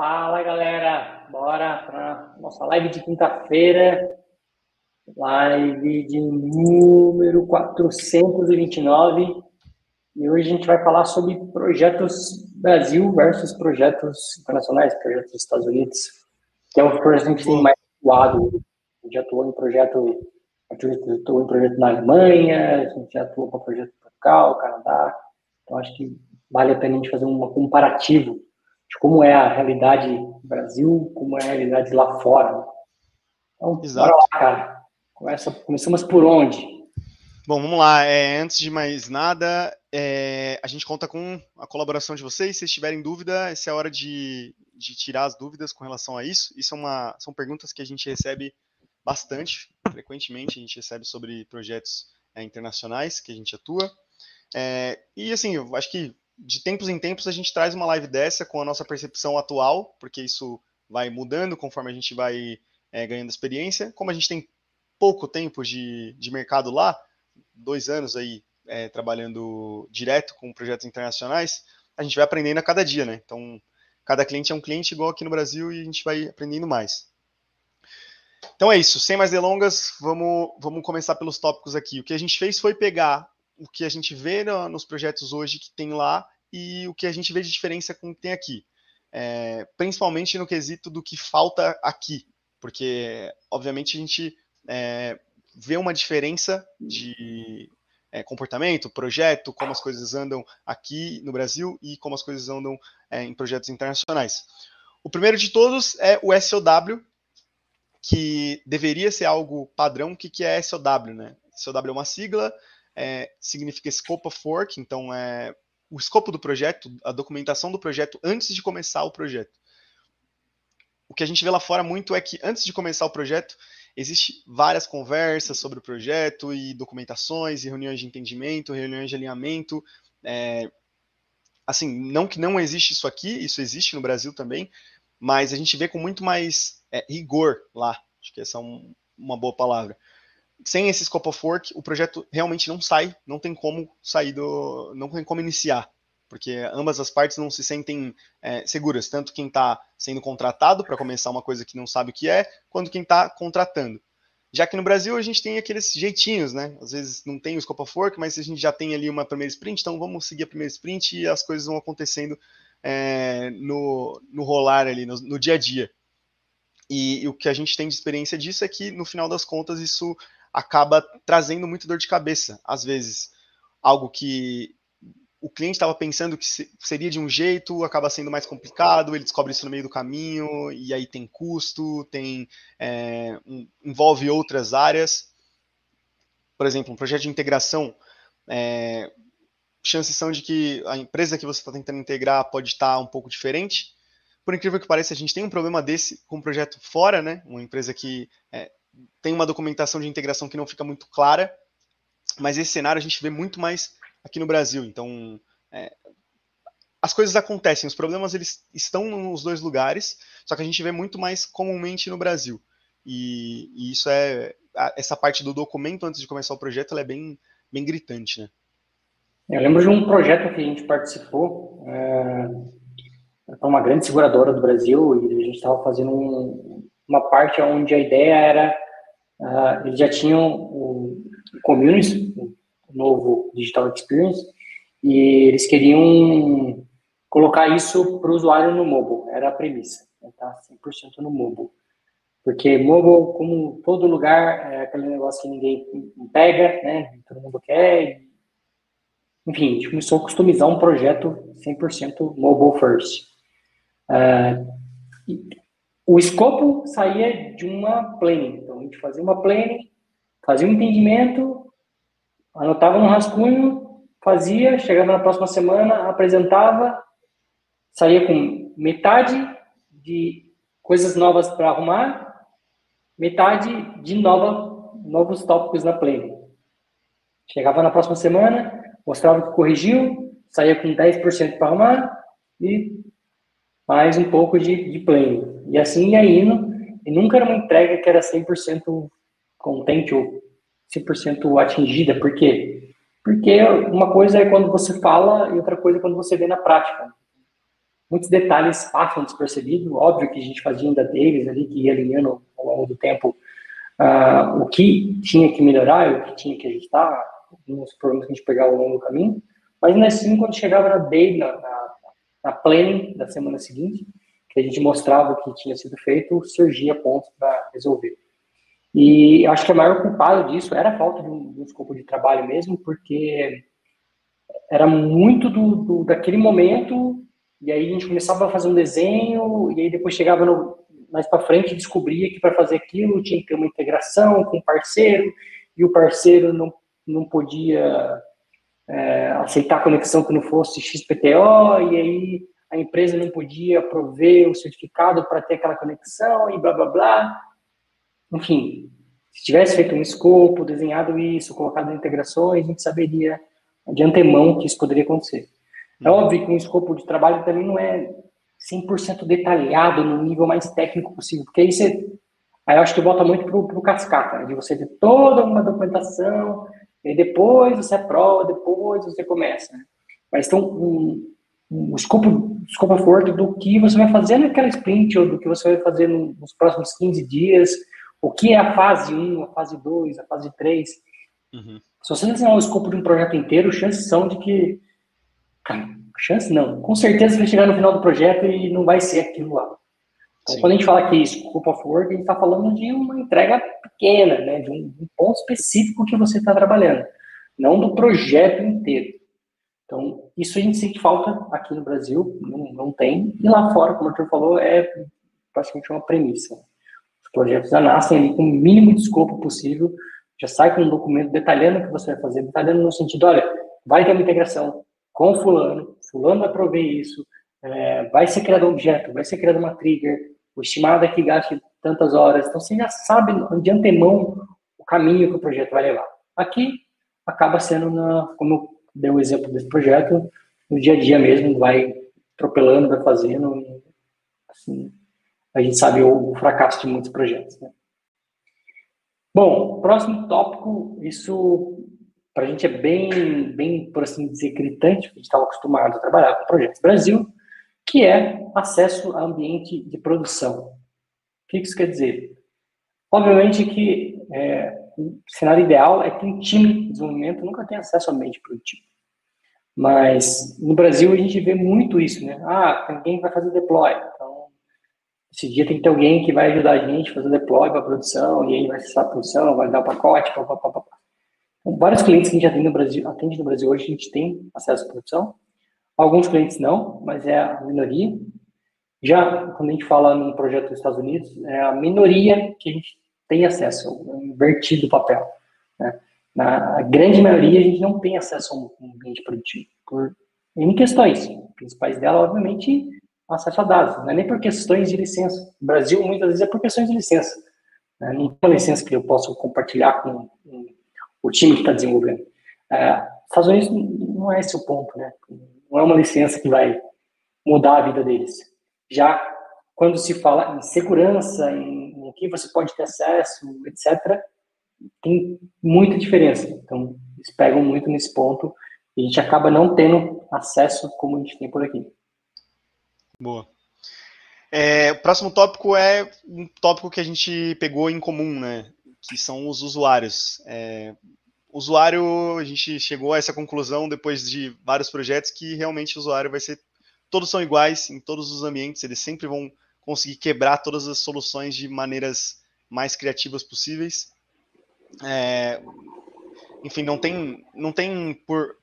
Fala galera, bora para nossa live de quinta-feira, live de número 429. E hoje a gente vai falar sobre projetos Brasil versus projetos internacionais, projetos dos Estados Unidos, que é o que a gente tem mais atuado. A gente atuou em projeto, a gente atuou em projeto na Alemanha, a gente já atuou com projeto Portugal, Canadá. Então acho que vale a pena a gente fazer um comparativo de como é a realidade no Brasil, como é a realidade lá fora. Então, Exato. bora lá, cara. Começa, começamos por onde? Bom, vamos lá. É, antes de mais nada, é, a gente conta com a colaboração de vocês. Se vocês tiverem dúvida, essa é a hora de, de tirar as dúvidas com relação a isso. Isso é uma, são perguntas que a gente recebe bastante, frequentemente. A gente recebe sobre projetos é, internacionais que a gente atua. É, e assim, eu acho que de tempos em tempos a gente traz uma live dessa com a nossa percepção atual, porque isso vai mudando conforme a gente vai é, ganhando experiência. Como a gente tem pouco tempo de, de mercado lá, dois anos aí é, trabalhando direto com projetos internacionais, a gente vai aprendendo a cada dia, né? Então, cada cliente é um cliente igual aqui no Brasil e a gente vai aprendendo mais. Então é isso, sem mais delongas, vamos, vamos começar pelos tópicos aqui. O que a gente fez foi pegar o que a gente vê no, nos projetos hoje que tem lá e o que a gente vê de diferença com o que tem aqui. É, principalmente no quesito do que falta aqui, porque obviamente a gente é, vê uma diferença de é, comportamento, projeto, como as coisas andam aqui no Brasil e como as coisas andam é, em projetos internacionais. O primeiro de todos é o SOW, que deveria ser algo padrão. O que, que é SOW? Né? SOW é uma sigla é, significa Scope of Work, então é o escopo do projeto, a documentação do projeto antes de começar o projeto. O que a gente vê lá fora muito é que antes de começar o projeto, existe várias conversas sobre o projeto e documentações e reuniões de entendimento, reuniões de alinhamento. É, assim, não que não existe isso aqui, isso existe no Brasil também, mas a gente vê com muito mais é, rigor lá. Acho que essa é um, uma boa palavra sem esse scope of work, o projeto realmente não sai, não tem como sair do. não tem como iniciar. Porque ambas as partes não se sentem é, seguras, tanto quem está sendo contratado para começar uma coisa que não sabe o que é, quanto quem está contratando. Já que no Brasil a gente tem aqueles jeitinhos, né? Às vezes não tem o scope of work, mas a gente já tem ali uma primeira sprint, então vamos seguir a primeira sprint e as coisas vão acontecendo é, no, no rolar ali, no, no dia a dia. E, e, o que a gente tem de experiência disso é que, no final das contas, isso acaba trazendo muito dor de cabeça. Às vezes, algo que o cliente estava pensando que seria de um jeito, acaba sendo mais complicado, ele descobre isso no meio do caminho, e aí tem custo, tem é, um, envolve outras áreas. Por exemplo, um projeto de integração, é, chances são de que a empresa que você está tentando integrar pode estar um pouco diferente. Por incrível que pareça, a gente tem um problema desse com um projeto fora, né? Uma empresa que é, tem uma documentação de integração que não fica muito clara, mas esse cenário a gente vê muito mais aqui no Brasil. Então, é, as coisas acontecem, os problemas eles estão nos dois lugares, só que a gente vê muito mais comumente no Brasil. E, e isso é essa parte do documento antes de começar o projeto, ela é bem, bem gritante, né? Eu lembro de um projeto que a gente participou é, para uma grande seguradora do Brasil e a gente estava fazendo um, uma parte onde a ideia era, uh, eles já tinham o Communities, o novo Digital Experience, e eles queriam colocar isso para o usuário no mobile, era a premissa, né, tá 100% no mobile. Porque mobile, como todo lugar, é aquele negócio que ninguém pega, né, todo mundo quer, enfim, a gente começou a customizar um projeto 100% mobile first. Uh, o escopo saía de uma planning. Então, a gente fazia uma planning, fazia um entendimento, anotava no rascunho, fazia, chegava na próxima semana, apresentava, saía com metade de coisas novas para arrumar, metade de nova, novos tópicos na planning. Chegava na próxima semana, mostrava que corrigiu, saía com 10% para arrumar e mais um pouco de, de planning. E assim ia indo, e nunca era uma entrega que era 100% contente ou 100% atingida. Por quê? Porque uma coisa é quando você fala e outra coisa é quando você vê na prática. muitos detalhes passam despercebidos. Óbvio que a gente fazia ainda deles ali, que ia alinhando ao longo do tempo uh, o que tinha que melhorar, o que tinha que ajustar, nos problemas que a gente pegava ao longo do caminho. Mas ainda assim, quando chegava na day, na, na, na planning da semana seguinte, que a gente mostrava o que tinha sido feito, surgia pontos para resolver. E acho que a maior culpada disso era a falta de um, de um escopo de trabalho mesmo, porque era muito do, do, daquele momento, e aí a gente começava a fazer um desenho, e aí depois chegava no, mais para frente e descobria que para fazer aquilo tinha que ter uma integração com o parceiro, e o parceiro não, não podia é, aceitar a conexão que não fosse XPTO, e aí a empresa não podia prover o certificado para ter aquela conexão, e blá blá blá. Enfim, se tivesse feito um escopo, desenhado isso, colocado integrações, a gente saberia de antemão que isso poderia acontecer. É uhum. óbvio que um escopo de trabalho também não é 100% detalhado no nível mais técnico possível, porque aí você, aí eu acho que volta muito pro, pro cascata, né? de você ter toda uma documentação, e depois você aprova, depois você começa. Né? Mas então, um, um escopo, escopo forte do que você vai fazer naquela sprint, ou do que você vai fazer nos próximos 15 dias, o que é a fase 1, a fase 2, a fase 3. Uhum. Se você desenhar o escopo de um projeto inteiro, chances são de que. Cara, chance não. Com certeza você vai chegar no final do projeto e não vai ser aquilo lá. Então, quando a gente fala que scope of work, a gente está falando de uma entrega pequena, né, de um, um ponto específico que você está trabalhando, não do projeto inteiro. Então, isso a gente sente falta aqui no Brasil, não, não tem. E lá fora, como o Arthur falou, é praticamente uma premissa. Os projetos já nascem ali com o mínimo de escopo possível, já sai com um documento detalhando o que você vai fazer, detalhando no sentido, olha, vai ter uma integração com fulano, fulano vai prover isso, é, vai ser criado um objeto, vai ser criado uma trigger, o estimado é que gaste tantas horas, então você já sabe de antemão o caminho que o projeto vai levar. Aqui acaba sendo, na, como eu dei o exemplo desse projeto, no dia a dia mesmo, vai atropelando, vai fazendo, e, assim, a gente sabe o, o fracasso de muitos projetos. Né? Bom, próximo tópico, isso para a gente é bem, bem, por assim dizer, gritante, porque a gente estava acostumado a trabalhar com projetos Brasil, que é acesso a ambiente de produção. O que isso quer dizer? Obviamente que é, o cenário ideal é que um time de desenvolvimento nunca tenha acesso ao ambiente produtivo. Mas no Brasil a gente vê muito isso, né? Ah, alguém vai fazer deploy. Então, esse dia tem que ter alguém que vai ajudar a gente a fazer deploy para a produção, e aí vai acessar a produção, vai dar o pacote, papapá. Então, vários clientes que a gente atende no Brasil, atende no Brasil hoje, a gente tem acesso à produção. Alguns clientes não, mas é a minoria. Já quando a gente fala num projeto nos Estados Unidos, é a minoria que a gente tem acesso, invertido o papel. Né? Na grande maioria, a gente não tem acesso a um ambiente produtivo, por N questões. Principais dela, obviamente, acesso a dados. Não é nem por questões de licença. No Brasil, muitas vezes, é por questões de licença. Né? Não tem uma licença que eu possa compartilhar com o time que está desenvolvendo. É, Estados Unidos não é esse o ponto, né? Não é uma licença que vai mudar a vida deles. Já quando se fala em segurança, em, em que você pode ter acesso, etc., tem muita diferença. Então, eles pegam muito nesse ponto e a gente acaba não tendo acesso como a gente tem por aqui. Boa. É, o próximo tópico é um tópico que a gente pegou em comum, né? Que são os usuários. É, usuário, a gente chegou a essa conclusão depois de vários projetos que realmente o usuário vai ser. Todos são iguais em todos os ambientes, eles sempre vão conseguir quebrar todas as soluções de maneiras mais criativas possíveis. É, enfim, não tem, não tem por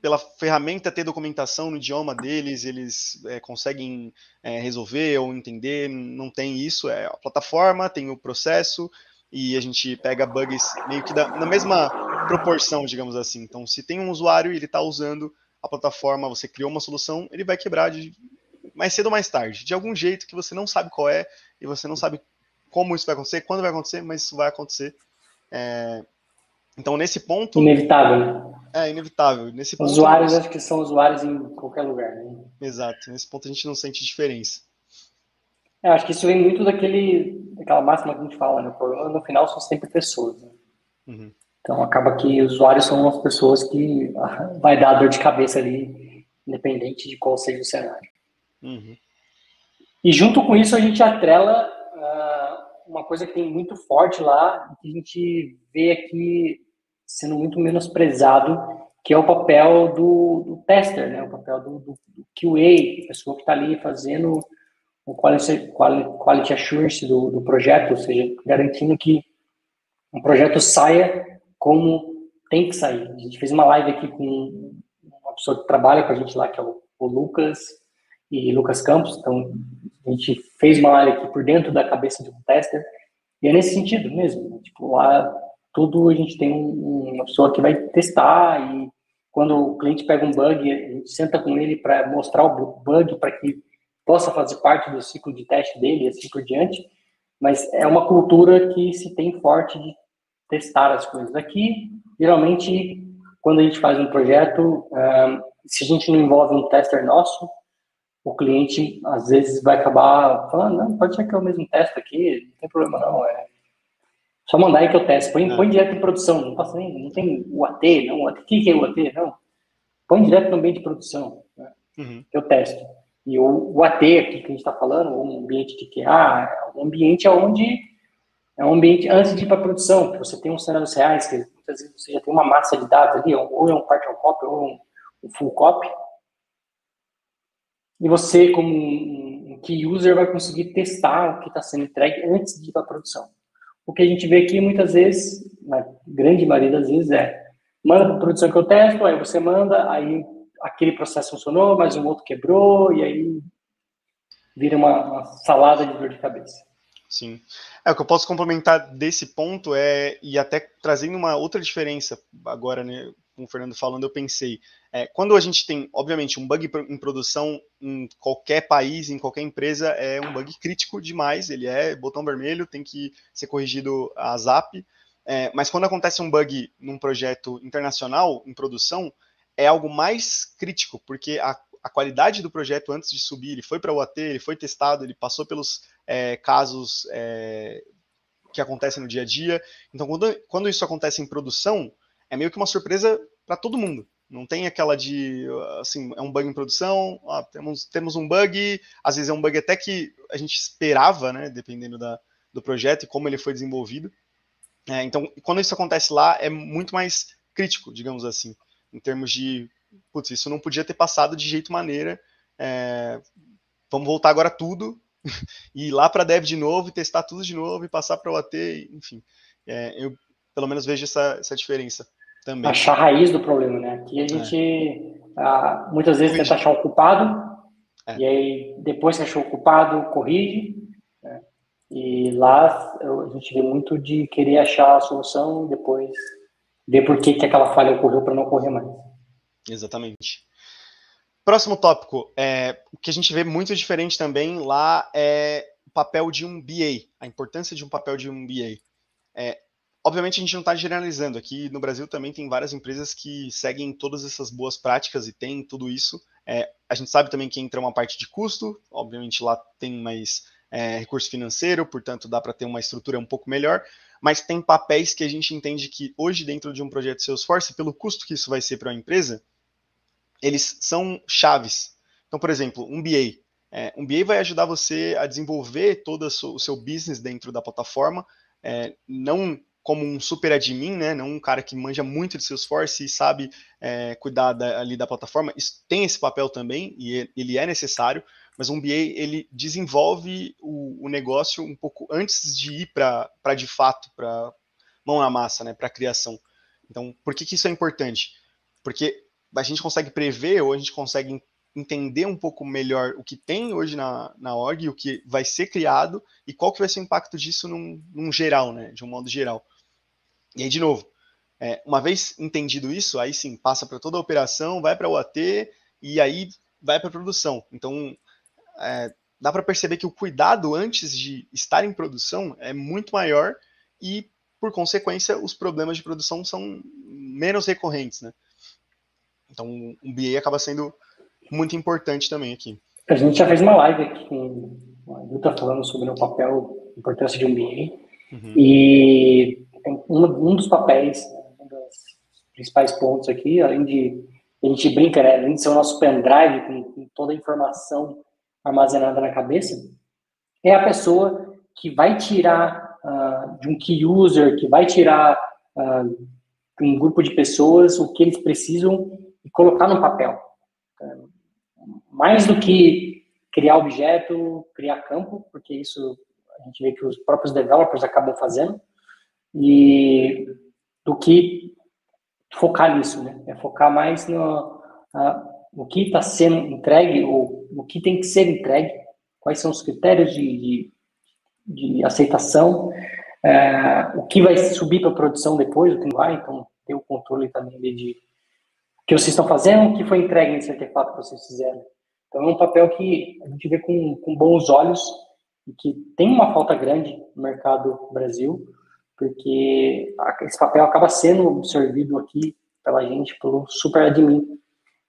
pela ferramenta ter documentação no idioma deles, eles é, conseguem é, resolver ou entender, não tem isso, é a plataforma, tem o processo, e a gente pega bugs meio que da, na mesma proporção, digamos assim. Então, se tem um usuário e ele está usando a plataforma, você criou uma solução, ele vai quebrar de mais cedo ou mais tarde, de algum jeito que você não sabe qual é, e você não sabe como isso vai acontecer, quando vai acontecer, mas isso vai acontecer. É, então, nesse ponto. Inevitável, né? É, inevitável. Nesse ponto, usuários acho que são usuários em qualquer lugar, né? Exato. Nesse ponto a gente não sente diferença. É, acho que isso vem muito daquele, daquela máxima que a gente fala, né? O problema no final são sempre pessoas. Né? Uhum. Então acaba que os usuários são as pessoas que vai dar dor de cabeça ali, independente de qual seja o cenário. Uhum. E junto com isso a gente atrela uh, uma coisa que tem muito forte lá, que a gente vê aqui sendo muito menosprezado, que é o papel do, do tester, né? o papel do, do, do QA, a pessoa que está ali fazendo o quality, quality assurance do, do projeto, ou seja, garantindo que um projeto saia como tem que sair. A gente fez uma live aqui com uma pessoa que trabalha com a gente lá, que é o, o Lucas e Lucas Campos. Então, a gente fez uma live aqui por dentro da cabeça de um tester. E é nesse sentido mesmo. Né? Tipo, lá tudo a gente tem uma pessoa que vai testar e quando o cliente pega um bug, a gente senta com ele para mostrar o bug para que possa fazer parte do ciclo de teste dele e assim por diante. Mas é uma cultura que se tem forte de testar as coisas. Aqui, geralmente, quando a gente faz um projeto, se a gente não envolve um tester nosso, o cliente às vezes vai acabar falando, não, pode ser que é o mesmo teste aqui, não tem problema não, é só mandar aí que eu testo, põe, põe direto em produção, não passa nem, não tem o AT, não, o que é o AT, não, põe direto no ambiente de produção, né? uhum. eu testo. E o, o AT aqui que a gente está falando, um ambiente de QA, é um ambiente onde é um ambiente antes de ir para a produção, você tem uns cenários reais, que muitas vezes você já tem uma massa de dados ali, ou é um partial copy, ou um, um full copy. E você, como um key user, vai conseguir testar o que está sendo entregue antes de ir para a produção. O que a gente vê aqui muitas vezes, na grande maioria das vezes, é manda para a produção que eu testo, aí você manda, aí aquele processo funcionou, mas um outro quebrou, e aí vira uma, uma salada de dor de cabeça. Sim. É, o que eu posso complementar desse ponto é, e até trazendo uma outra diferença, agora, né, com o Fernando falando, eu pensei, é, quando a gente tem, obviamente, um bug em produção em qualquer país, em qualquer empresa, é um bug crítico demais, ele é botão vermelho, tem que ser corrigido a ZAP, é, mas quando acontece um bug num projeto internacional, em produção, é algo mais crítico, porque a, a qualidade do projeto antes de subir, ele foi para o AT, ele foi testado, ele passou pelos é, casos é, que acontecem no dia a dia. Então, quando, quando isso acontece em produção, é meio que uma surpresa para todo mundo. Não tem aquela de, assim, é um bug em produção, ó, temos, temos um bug, às vezes é um bug até que a gente esperava, né, dependendo da, do projeto e como ele foi desenvolvido. É, então, quando isso acontece lá, é muito mais crítico, digamos assim, em termos de, putz, isso não podia ter passado de jeito maneira, é, vamos voltar agora tudo, e ir lá para dev de novo e testar tudo de novo e passar para o AT, enfim. É, eu pelo menos vejo essa, essa diferença também. Achar a raiz do problema, né? Aqui a gente é. ah, muitas vezes tenta achar o culpado, é. e aí depois que achou o culpado, corrige. Né? E lá a gente vê muito de querer achar a solução e depois ver por que, que aquela falha ocorreu para não ocorrer mais. Exatamente. Próximo tópico, é, o que a gente vê muito diferente também lá é o papel de um BA, a importância de um papel de um BA. É, obviamente a gente não está generalizando, aqui no Brasil também tem várias empresas que seguem todas essas boas práticas e tem tudo isso. É, a gente sabe também que entra uma parte de custo, obviamente lá tem mais é, recurso financeiro, portanto dá para ter uma estrutura um pouco melhor, mas tem papéis que a gente entende que hoje dentro de um projeto Salesforce, pelo custo que isso vai ser para a empresa, eles são chaves. Então, por exemplo, um BA. É, um BA vai ajudar você a desenvolver todo o seu business dentro da plataforma, é, não como um super admin, né, não um cara que manja muito de Salesforce e sabe é, cuidar da, ali da plataforma. Isso tem esse papel também e ele é necessário, mas um BA ele desenvolve o, o negócio um pouco antes de ir para de fato para mão na massa, né, para criação. Então, por que, que isso é importante? Porque a gente consegue prever ou a gente consegue entender um pouco melhor o que tem hoje na, na org, o que vai ser criado e qual que vai ser o impacto disso num, num geral, né, de um modo geral. E aí, de novo, é, uma vez entendido isso, aí sim, passa para toda a operação, vai para o AT e aí vai para a produção. Então, é, dá para perceber que o cuidado antes de estar em produção é muito maior e, por consequência, os problemas de produção são menos recorrentes, né? Então, um BA acaba sendo muito importante também aqui. A gente já fez uma live aqui com a Duta falando sobre o papel, a importância de um BA. Uhum. E um, um, dos papéis, um dos principais pontos aqui, além de a gente brinca, né, além de ser o nosso pendrive com, com toda a informação armazenada na cabeça, é a pessoa que vai tirar uh, de um key user, que vai tirar uh, de um grupo de pessoas o que eles precisam e colocar no papel. Uh, mais do que criar objeto, criar campo, porque isso a gente vê que os próprios developers acabam fazendo, e do que focar nisso, né? É focar mais no, no que está sendo entregue, ou o que tem que ser entregue, quais são os critérios de, de, de aceitação, é, o que vai subir para produção depois, o que não vai, então ter o controle também de que vocês estão fazendo, que foi entregue nesse artefato que vocês fizeram. Então é um papel que a gente vê com, com bons olhos e que tem uma falta grande no mercado Brasil, porque esse papel acaba sendo absorvido aqui pela gente, pelo super admin.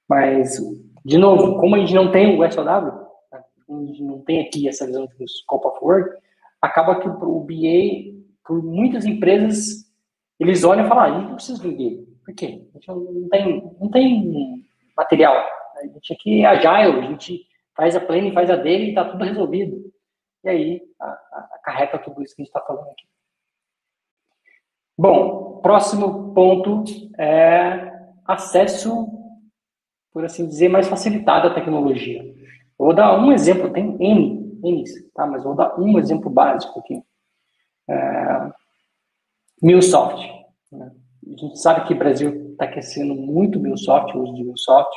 Mas, de novo, como a gente não tem o SOW, né, a gente não tem aqui essa visão do scope of work, acaba que o BA, por muitas empresas, eles olham e falam, ah, gente não precisa do BA. Por quê? A gente não tem, não tem material. A gente aqui é agile, a gente faz a planning, faz a dele e está tudo resolvido. E aí, a, acarreta tudo isso que a gente está falando aqui. Bom, próximo ponto é acesso, por assim dizer, mais facilitado à tecnologia. Eu vou dar um exemplo, tem N, N, tá? mas vou dar um exemplo básico aqui. É, MuleSoft. A gente sabe que o Brasil está crescendo muito MuleSoft, o uso de MuleSoft.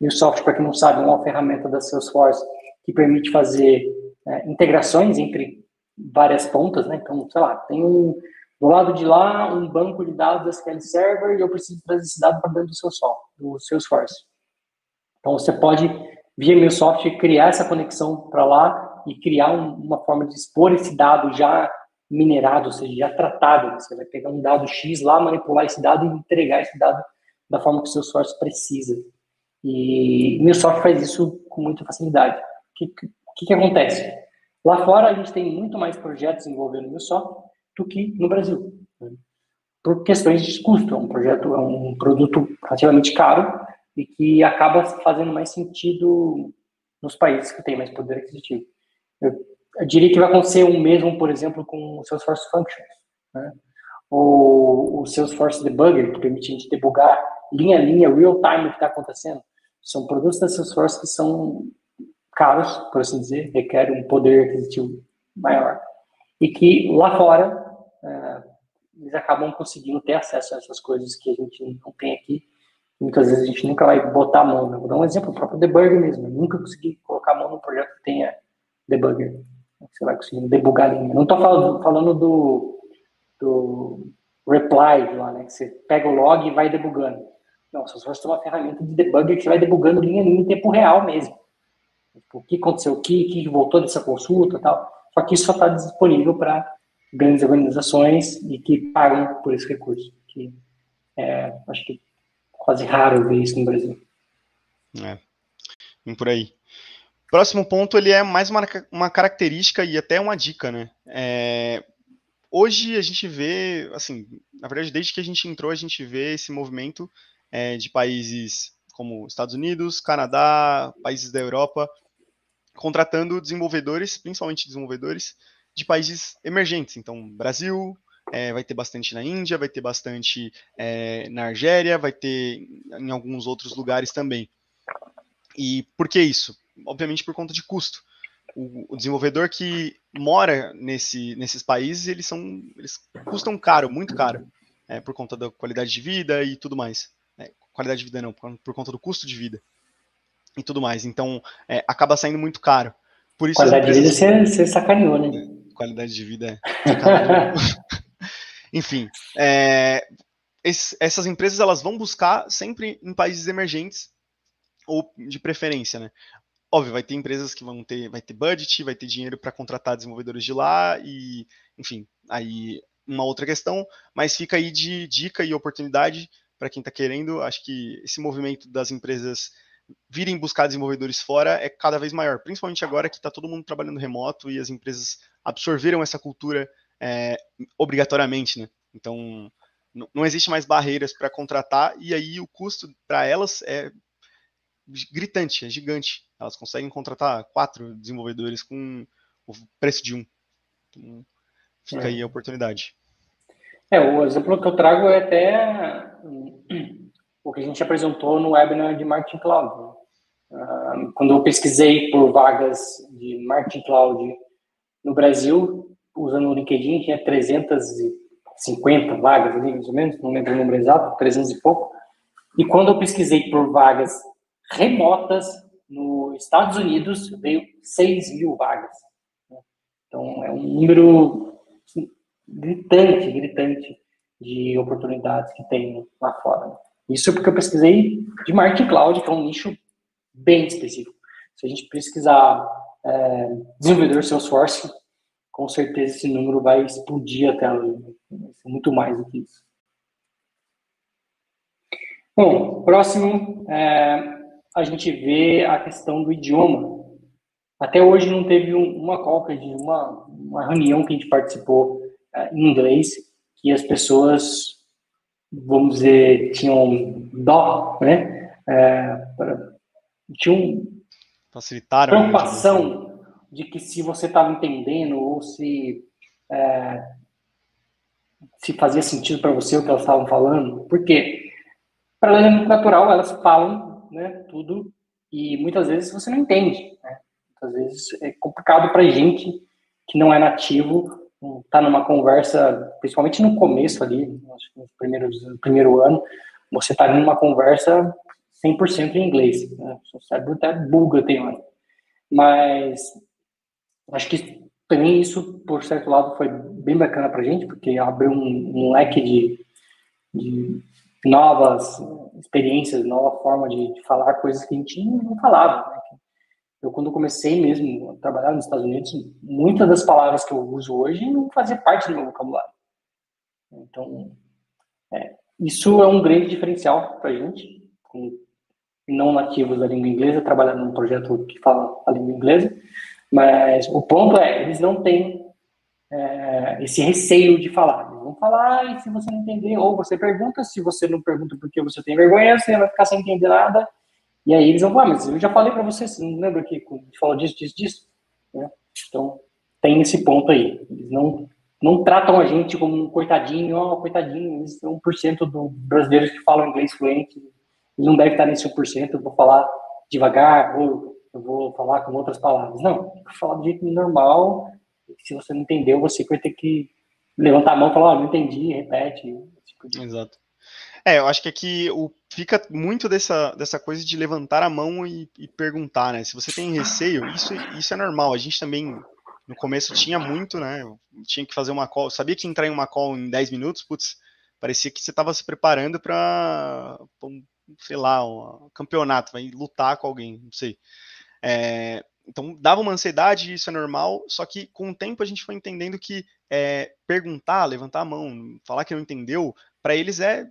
MuleSoft, para quem não sabe, é uma ferramenta da Salesforce que permite fazer é, integrações entre várias pontas, né? Então, sei lá, tem um, do lado de lá, um banco de dados SQL Server e eu preciso trazer esse dado para dentro do seu sol, do Salesforce. Então, você pode, via MuleSoft, criar essa conexão para lá e criar um, uma forma de expor esse dado já minerado, ou seja, já tratado. Você vai pegar um dado X lá, manipular esse dado e entregar esse dado da forma que o Salesforce precisa. E o MuleSoft faz isso com muita facilidade. O que, que, que acontece? Lá fora, a gente tem muito mais projetos envolvendo o MuleSoft, do que no Brasil. Né? Por questões de custo, é um projeto, é um produto relativamente caro e que acaba fazendo mais sentido nos países que têm mais poder aquisitivo. Eu, eu diria que vai acontecer o mesmo, por exemplo, com o Salesforce Functions, né? ou o Salesforce Debugger, que permite a gente debugar linha a linha, real time, o que está acontecendo. São produtos da Salesforce que são caros, por assim dizer, requerem um poder aquisitivo maior. E que lá fora é, eles acabam conseguindo ter acesso a essas coisas que a gente não tem aqui. Muitas vezes a gente nunca vai botar a mão. Né? Vou dar um exemplo, o próprio debugger mesmo. Eu nunca consegui colocar a mão num projeto que tenha debugger. Você vai conseguir debugar a linha. Não estou falando, falando do, do reply lá, né? Que você pega o log e vai debugando. Não, você tem uma ferramenta de debugger que vai debugando linha a linha em tempo real mesmo. Tipo, o que aconteceu aqui, o que voltou dessa consulta tal. Só que isso só está disponível para grandes organizações e que pagam por esse recurso. Que é, acho que quase raro ver isso no Brasil. É, vem por aí. Próximo ponto, ele é mais uma, uma característica e até uma dica, né? É, hoje a gente vê, assim, na verdade, desde que a gente entrou, a gente vê esse movimento é, de países como Estados Unidos, Canadá, países da Europa, contratando desenvolvedores, principalmente desenvolvedores, de países emergentes. Então, Brasil, é, vai ter bastante na Índia, vai ter bastante é, na Argélia, vai ter em alguns outros lugares também. E por que isso? Obviamente por conta de custo. O, o desenvolvedor que mora nesse, nesses países, eles são, eles custam caro, muito caro, é, por conta da qualidade de vida e tudo mais. É, qualidade de vida não, por, por, conta do custo de vida e tudo mais. Então, é, acaba saindo muito caro. Por isso, qualidade de vida você, você sacaneou, né? qualidade de vida é. Enfim, é, esse, essas empresas elas vão buscar sempre em países emergentes ou de preferência, né? Óbvio, vai ter empresas que vão ter, vai ter budget, vai ter dinheiro para contratar desenvolvedores de lá e, enfim, aí uma outra questão, mas fica aí de dica e oportunidade para quem está querendo. Acho que esse movimento das empresas virem buscar desenvolvedores fora é cada vez maior, principalmente agora que está todo mundo trabalhando remoto e as empresas absorveram essa cultura é, obrigatoriamente, né? Então, não existe mais barreiras para contratar e aí o custo para elas é gritante, é gigante. Elas conseguem contratar quatro desenvolvedores com o preço de um. Então, fica é. aí a oportunidade. É, o exemplo que eu trago é até o que a gente apresentou no webinar de Marketing Cloud. Uh, quando eu pesquisei por vagas de Marketing Cloud no Brasil, usando o LinkedIn, tinha 350 vagas ali, mais ou menos, não lembro o número exato, 300 e pouco. E quando eu pesquisei por vagas remotas nos Estados Unidos, veio 6 mil vagas. Então, é um número gritante, gritante de oportunidades que tem lá fora. Isso porque eu pesquisei de marketing cloud, que é um nicho bem específico. Se a gente pesquisar é, desenvolvedor Salesforce, com certeza esse número vai explodir até muito mais do que isso. Bom, próximo, é, a gente vê a questão do idioma. Até hoje não teve um, uma coca de uma, uma reunião que a gente participou é, em inglês que as pessoas, vamos dizer, tinham dó, né? É, tinham facilitaram preocupação de que se você estava entendendo ou se é, se fazia sentido para você o que elas estavam falando, porque para ela é muito natural, elas falam, né, tudo e muitas vezes você não entende, né? Muitas vezes é complicado para gente que não é nativo tá numa conversa, principalmente no começo ali, no primeiro, no primeiro ano, você tá numa conversa 100% em inglês. Né? O cérebro até buga tem hora. Mas acho que também isso, por certo lado, foi bem bacana pra gente, porque abriu um, um leque de, de, novas experiências, nova forma de, de, falar coisas que a gente não falava. Né? Eu, quando comecei mesmo a trabalhar nos Estados Unidos, muitas das palavras que eu uso hoje não fazia parte do meu vocabulário. Então, é, isso é um grande diferencial para a gente, com não nativos da língua inglesa, trabalhando num projeto que fala a língua inglesa. Mas o ponto é, eles não têm é, esse receio de falar. Vão falar e se você não entender, ou você pergunta, se você não pergunta porque você tem vergonha, você vai ficar sem entender nada e aí eles vão falar, ah, mas eu já falei para você, você não lembra que falou disso, disso, disso? Né? Então, tem esse ponto aí. Eles não, não tratam a gente como um coitadinho, ó, oh, coitadinho, eles são 1% dos brasileiros que falam inglês fluente, eles não devem estar nesse 1%, eu vou falar devagar, ou eu vou falar com outras palavras. Não, vou falar do jeito normal, se você não entendeu, você vai ter que levantar a mão e falar, oh, não entendi, repete. Tipo Exato. É, eu acho que aqui o, fica muito dessa, dessa coisa de levantar a mão e, e, perguntar, né? Se você tem receio, isso, isso é normal. A gente também, no começo, tinha muito, né? Tinha que fazer uma call. Sabia que entrar em uma call em 10 minutos, putz, parecia que você estava se preparando para, sei lá, um campeonato, vai lutar com alguém, não sei. É, então dava uma ansiedade, isso é normal, só que com o tempo a gente foi entendendo que é, perguntar, levantar a mão, falar que não entendeu, para eles é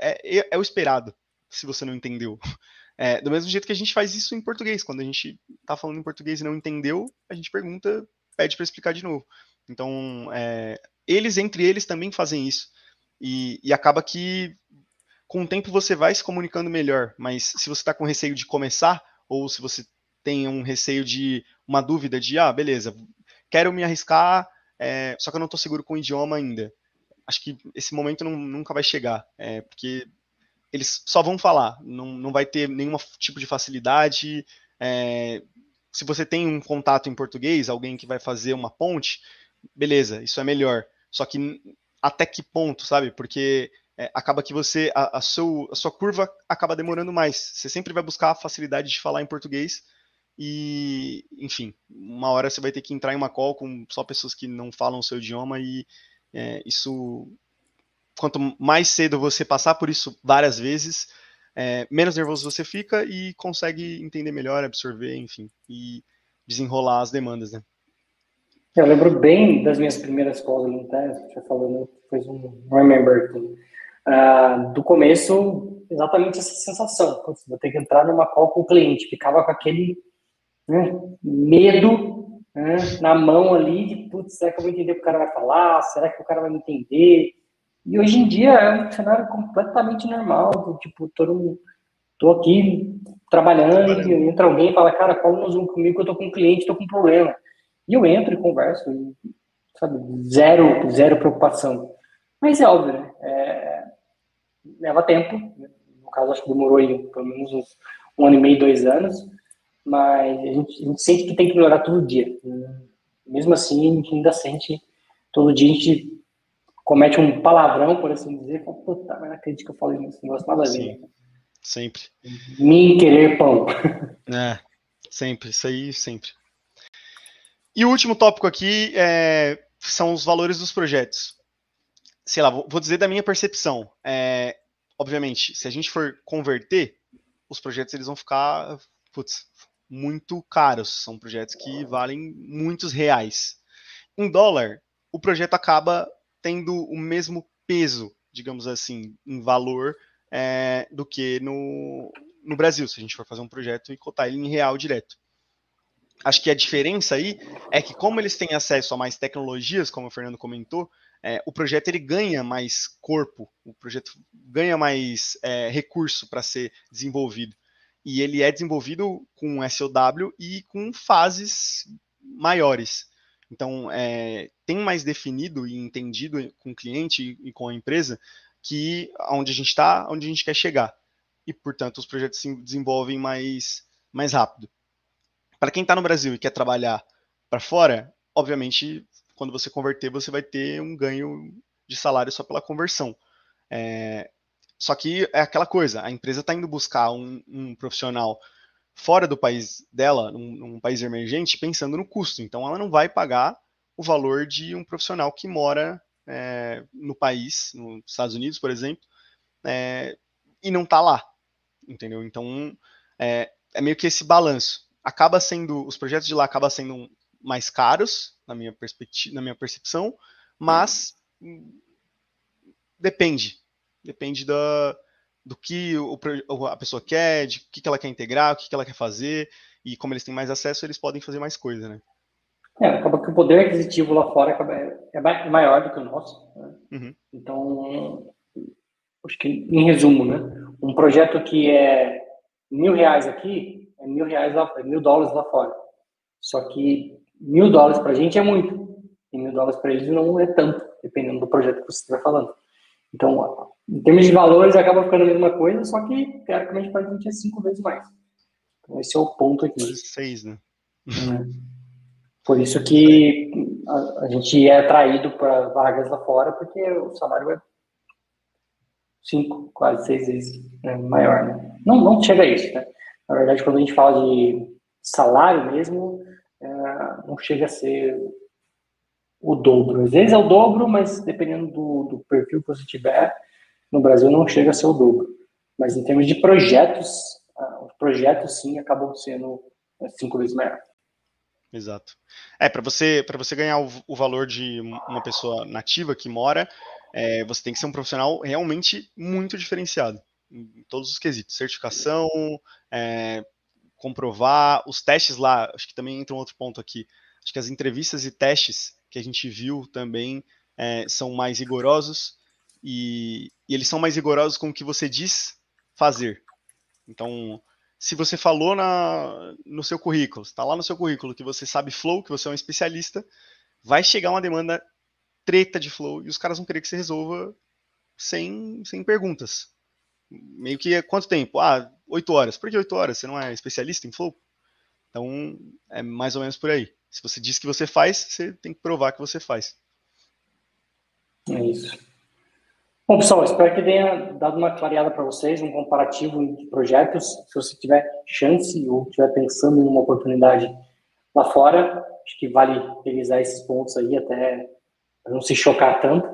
é, é, é o esperado, se você não entendeu. É, do mesmo jeito que a gente faz isso em português. Quando a gente está falando em português e não entendeu, a gente pergunta, pede para explicar de novo. Então, é, eles entre eles também fazem isso. E, e, acaba que com o tempo você vai se comunicando melhor. Mas se você está com receio de começar, ou se você tem um receio de uma dúvida de, ah, beleza, quero me arriscar, é, só que eu não estou seguro com o idioma ainda acho que esse momento não, nunca vai chegar, é, porque eles só vão falar, não, não vai ter nenhum tipo de facilidade. É, se você tem um contato em português, alguém que vai fazer uma ponte, beleza, isso é melhor. Só que até que ponto, sabe? Porque é, acaba que você, a, a, seu, a sua curva acaba demorando mais. Você sempre vai buscar a facilidade de falar em português e, enfim, uma hora você vai ter que entrar em uma call com só pessoas que não falam o seu idioma e é, isso, quanto mais cedo você passar por isso várias vezes, é, menos nervoso você fica e consegue entender melhor, absorver, enfim, e desenrolar as demandas, né? Eu lembro bem das minhas primeiras calls teste, você falou, né? fez um remember uh, do começo, exatamente essa sensação, vou ter que entrar numa call com o cliente, ficava com aquele né, medo né, na mão ali de, putz, será que eu vou entender o que o cara vai falar? Será que o cara vai me entender? E hoje em dia é um cenário completamente normal, do, tipo, todo mundo, tô aqui trabalhando, e entra alguém e fala, cara, cola no Zoom comigo que eu tô com um cliente, tô com um problema. E eu entro e converso, e, sabe, zero, zero preocupação. Mas é óbvio, né? É, leva tempo, né? no caso acho que demorou aí, pelo menos um ano e meio, dois anos, mas a gente, a gente sente que tem que melhorar todo dia. Mesmo assim, a gente ainda sente, todo dia a gente comete um palavrão, por assim dizer, fala, puta, mas não acredito que eu falei esse negócio, nada a ver. Sempre. Me querer pão. É, sempre, isso aí sempre. E o último tópico aqui é, são os valores dos projetos. Sei lá, vou dizer da minha percepção. É, obviamente, se a gente for converter, os projetos eles vão ficar putz, muito caros. São projetos que valem muitos reais. Em dólar, o projeto acaba tendo o mesmo peso, digamos assim, em valor é, do que no, no Brasil, se a gente for fazer um projeto e cotar ele em real direto. Acho que a diferença aí é que, como eles têm acesso a mais tecnologias, como o Fernando comentou, é, o projeto ele ganha mais corpo, o projeto ganha mais é, recurso para ser desenvolvido. E ele é desenvolvido com SOW e com fases maiores. Então, é, tem mais definido e entendido com o cliente e com a empresa que onde a gente está, onde a gente quer chegar. E, portanto, os projetos se desenvolvem mais, mais rápido. Para quem está no Brasil e quer trabalhar para fora, obviamente, quando você converter, você vai ter um ganho de salário só pela conversão. É, só que é aquela coisa, a empresa está indo buscar um, um profissional fora do país dela, num, num, país emergente, pensando no custo. Então, ela não vai pagar o valor de um profissional que mora é, no país, nos Estados Unidos, por exemplo, é, e não está lá, entendeu? Então, é, é, meio que esse balanço. Acaba sendo, os projetos de lá acabam sendo mais caros, na minha, perspectiva, na minha percepção, mas depende. Depende da, do que o, a pessoa quer, de o que ela quer integrar, o que ela quer fazer, e como eles têm mais acesso, eles podem fazer mais coisa, né? É, acaba que o poder aquisitivo lá fora é maior do que o nosso. Né? Uhum. Então, acho que, em resumo, né? Um projeto que é mil reais aqui, é mil reais lá, é mil dólares lá fora. Só que mil dólares para a gente é muito. E mil dólares para eles não é tanto, dependendo do projeto que você estiver falando. Então, em termos de valores, acaba ficando a mesma coisa, só que, teoricamente, para a gente é cinco vezes mais. Então, esse é o ponto aqui. Seis, né? É. Por isso que a, a gente é atraído para vagas lá fora, porque o salário é cinco, quase seis vezes né, maior, né? Não, não chega a isso, né? Na verdade, quando a gente fala de salário mesmo, é, não chega a ser o dobro. Às vezes é o dobro, mas dependendo do, do perfil que você tiver, no Brasil não chega a ser o dobro. Mas em termos de projetos, uh, os projetos sim acabam sendo é, cinco vezes maior. Exato. É, para você, você ganhar o, o, valor de uma pessoa nativa que mora, é, você tem que ser um profissional realmente muito diferenciado em todos os quesitos. Certificação, é, comprovar, os testes lá, acho que também entra um outro ponto aqui. Acho que as entrevistas e testes que a gente viu também é, são mais rigorosos e, e, eles são mais rigorosos com o que você diz fazer. Então, se você falou na, no seu currículo, está lá no seu currículo que você sabe flow, que você é um especialista, vai chegar uma demanda treta de flow e os caras vão querer que você resolva sem, sem perguntas. Meio que quanto tempo? Ah, oito horas. Por que oito horas? Você não é especialista em flow? Então, é mais ou menos por aí. Se você diz que você faz, você tem que provar que você faz. É isso. Bom, pessoal, espero que tenha dado uma clareada para vocês, um comparativo de projetos. Se você tiver chance ou estiver pensando em uma oportunidade lá fora, acho que vale revisar esses pontos aí até não se chocar tanto.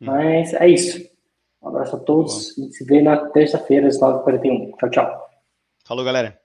Hum. Mas é isso. Um abraço a todos. A gente se vê na terça-feira, às 9h41. Tchau, tchau. Falou, galera.